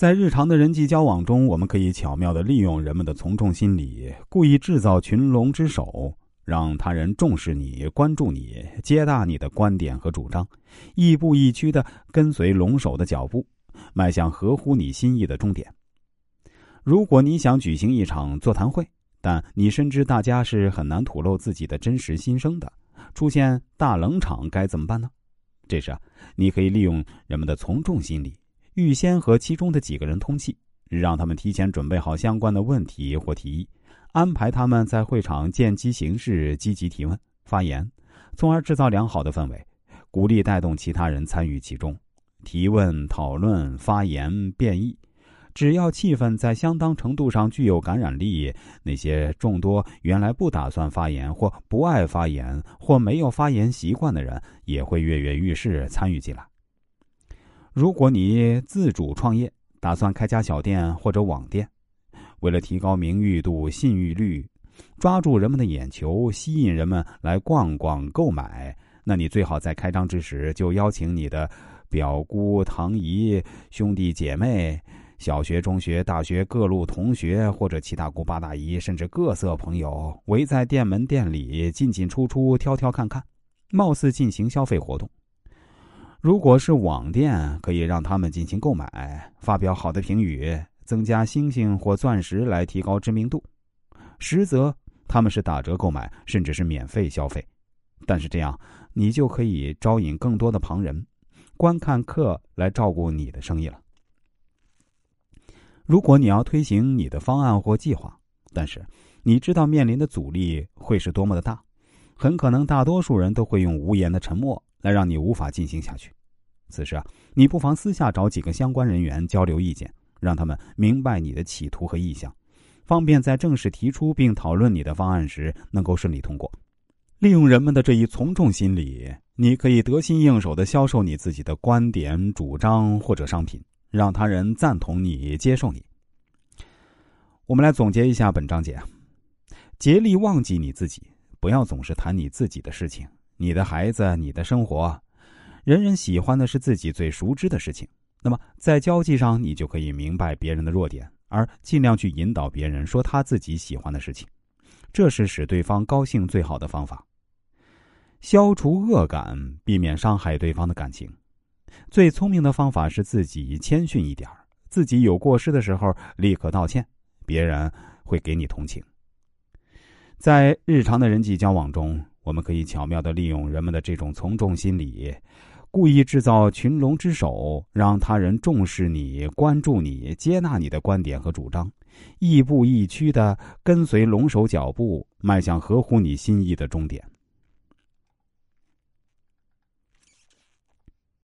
在日常的人际交往中，我们可以巧妙的利用人们的从众心理，故意制造群龙之首，让他人重视你、关注你、接纳你的观点和主张，亦步亦趋的跟随龙首的脚步，迈向合乎你心意的终点。如果你想举行一场座谈会，但你深知大家是很难吐露自己的真实心声的，出现大冷场该怎么办呢？这时啊，你可以利用人们的从众心理，预先和其中的几个人通气，让他们提前准备好相关的问题或提议，安排他们在会场见机行事，积极提问、发言，从而制造良好的氛围，鼓励带动其他人参与其中，提问、讨论、发言、变异。只要气氛在相当程度上具有感染力，那些众多原来不打算发言或不爱发言或没有发言习惯的人，也会跃跃欲试参与进来。如果你自主创业，打算开家小店或者网店，为了提高名誉度、信誉率，抓住人们的眼球，吸引人们来逛逛购买，那你最好在开张之时就邀请你的表姑、堂姨、兄弟姐妹。小学、中学、大学各路同学，或者七大姑八大姨，甚至各色朋友，围在店门店里进进出出、挑挑看看，貌似进行消费活动。如果是网店，可以让他们进行购买，发表好的评语，增加星星或钻石来提高知名度。实则他们是打折购买，甚至是免费消费。但是这样，你就可以招引更多的旁人、观看客来照顾你的生意了。如果你要推行你的方案或计划，但是你知道面临的阻力会是多么的大，很可能大多数人都会用无言的沉默来让你无法进行下去。此时啊，你不妨私下找几个相关人员交流意见，让他们明白你的企图和意向，方便在正式提出并讨论你的方案时能够顺利通过。利用人们的这一从众心理，你可以得心应手的销售你自己的观点、主张或者商品。让他人赞同你、接受你。我们来总结一下本章节，竭力忘记你自己，不要总是谈你自己的事情、你的孩子、你的生活。人人喜欢的是自己最熟知的事情。那么在交际上，你就可以明白别人的弱点，而尽量去引导别人说他自己喜欢的事情，这是使对方高兴最好的方法。消除恶感，避免伤害对方的感情。最聪明的方法是自己谦逊一点自己有过失的时候立刻道歉，别人会给你同情。在日常的人际交往中，我们可以巧妙的利用人们的这种从众心理，故意制造群龙之首，让他人重视你、关注你、接纳你的观点和主张，亦步亦趋的跟随龙首脚步，迈向合乎你心意的终点。